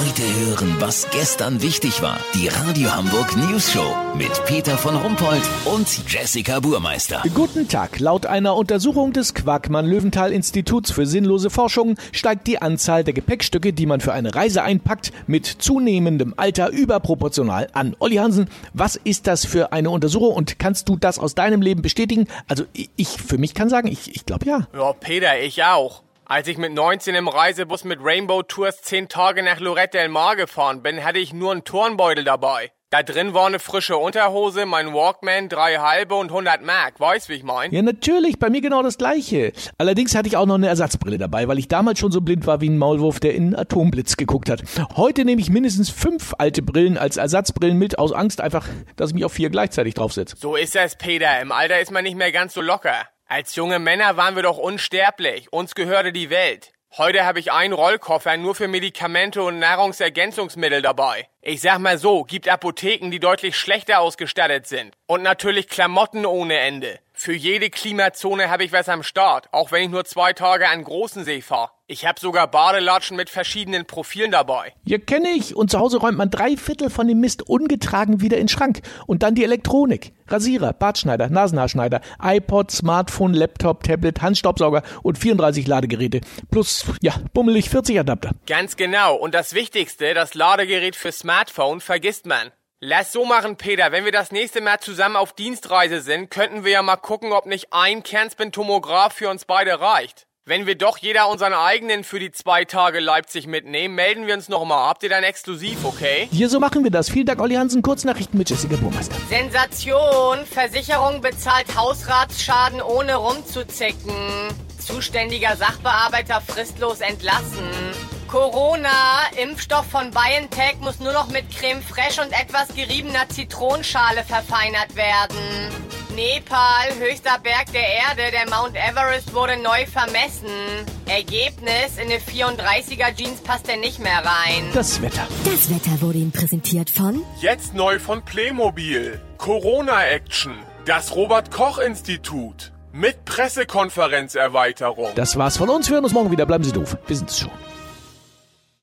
Heute hören, was gestern wichtig war. Die Radio Hamburg News Show mit Peter von Rumpold und Jessica Burmeister. Guten Tag. Laut einer Untersuchung des Quackmann-Löwenthal-Instituts für sinnlose Forschung steigt die Anzahl der Gepäckstücke, die man für eine Reise einpackt, mit zunehmendem Alter überproportional an. Olli Hansen, was ist das für eine Untersuchung und kannst du das aus deinem Leben bestätigen? Also ich für mich kann sagen, ich, ich glaube ja. Ja, Peter, ich auch. Als ich mit 19 im Reisebus mit Rainbow Tours 10 Tage nach Lorette del Mar gefahren bin, hatte ich nur einen Turnbeutel dabei. Da drin war eine frische Unterhose, mein Walkman, drei halbe und 100 Mark. Weißt, wie ich mein? Ja, natürlich. Bei mir genau das Gleiche. Allerdings hatte ich auch noch eine Ersatzbrille dabei, weil ich damals schon so blind war wie ein Maulwurf, der in einen Atomblitz geguckt hat. Heute nehme ich mindestens fünf alte Brillen als Ersatzbrillen mit, aus Angst einfach, dass ich mich auf vier gleichzeitig draufsetze. So ist es, Peter. Im Alter ist man nicht mehr ganz so locker. Als junge Männer waren wir doch unsterblich. Uns gehörte die Welt. Heute habe ich einen Rollkoffer nur für Medikamente und Nahrungsergänzungsmittel dabei. Ich sag mal so, gibt Apotheken, die deutlich schlechter ausgestattet sind. Und natürlich Klamotten ohne Ende. Für jede Klimazone habe ich was am Start, auch wenn ich nur zwei Tage an großen See fahre. Ich habe sogar Badelatschen mit verschiedenen Profilen dabei. Ja, kenne ich. Und zu Hause räumt man drei Viertel von dem Mist ungetragen wieder in den Schrank. Und dann die Elektronik. Rasierer, Bartschneider, Nasenhaarschneider, iPod, Smartphone, Laptop, Tablet, Handstaubsauger und 34 Ladegeräte. Plus, ja, bummelig 40 Adapter. Ganz genau. Und das Wichtigste, das Ladegerät für Smartphone, vergisst man. Lass so machen, Peter. Wenn wir das nächste Mal zusammen auf Dienstreise sind, könnten wir ja mal gucken, ob nicht ein Kernspin-Tomograph für uns beide reicht. Wenn wir doch jeder unseren eigenen für die zwei Tage Leipzig mitnehmen, melden wir uns nochmal. Habt ihr dann exklusiv, okay? Hier, so machen wir das. Vielen Dank, Olli Hansen. Kurznachrichten mit Jessica Burmeister. Sensation! Versicherung bezahlt Hausratsschaden ohne rumzuzicken. Zuständiger Sachbearbeiter fristlos entlassen. Corona, Impfstoff von BioNTech muss nur noch mit Creme fraiche und etwas geriebener Zitronenschale verfeinert werden. Nepal, höchster Berg der Erde, der Mount Everest wurde neu vermessen. Ergebnis, in eine 34er Jeans passt er nicht mehr rein. Das Wetter. Das Wetter wurde Ihnen präsentiert von Jetzt neu von Playmobil. Corona-Action. Das Robert-Koch-Institut. Mit Pressekonferenzerweiterung. Das war's von uns. Wir hören uns morgen wieder. Bleiben Sie doof. Wir sind's schon.